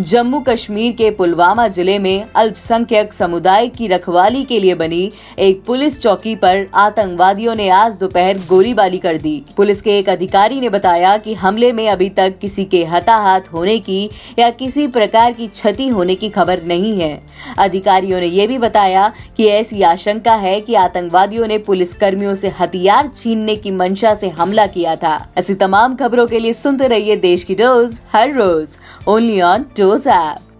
जम्मू कश्मीर के पुलवामा ज़िले में अल्पसंख्यक समुदाय की रखवाली के लिए बनी एक पुलिस चौकी पर आतंकवादियों ने आज दोपहर गोलीबारी कर दी। पुलिस के एक अधिकारी ने बताया कि हमले में अभी तक किसी के हताहत होने की या किसी प्रकार की क्षति होने की खबर नहीं है। अधिकारियों ने यह भी बताया कि ऐसी आशंका है कि आतंकवादियों ने पुलिस कर्मियों से हथियार छीनने की मंशा से हमला किया था। ऐसी तमाम खबरों के लिए सुनते रहिए देश की डोज हर रोज ओनली ऑन Joseph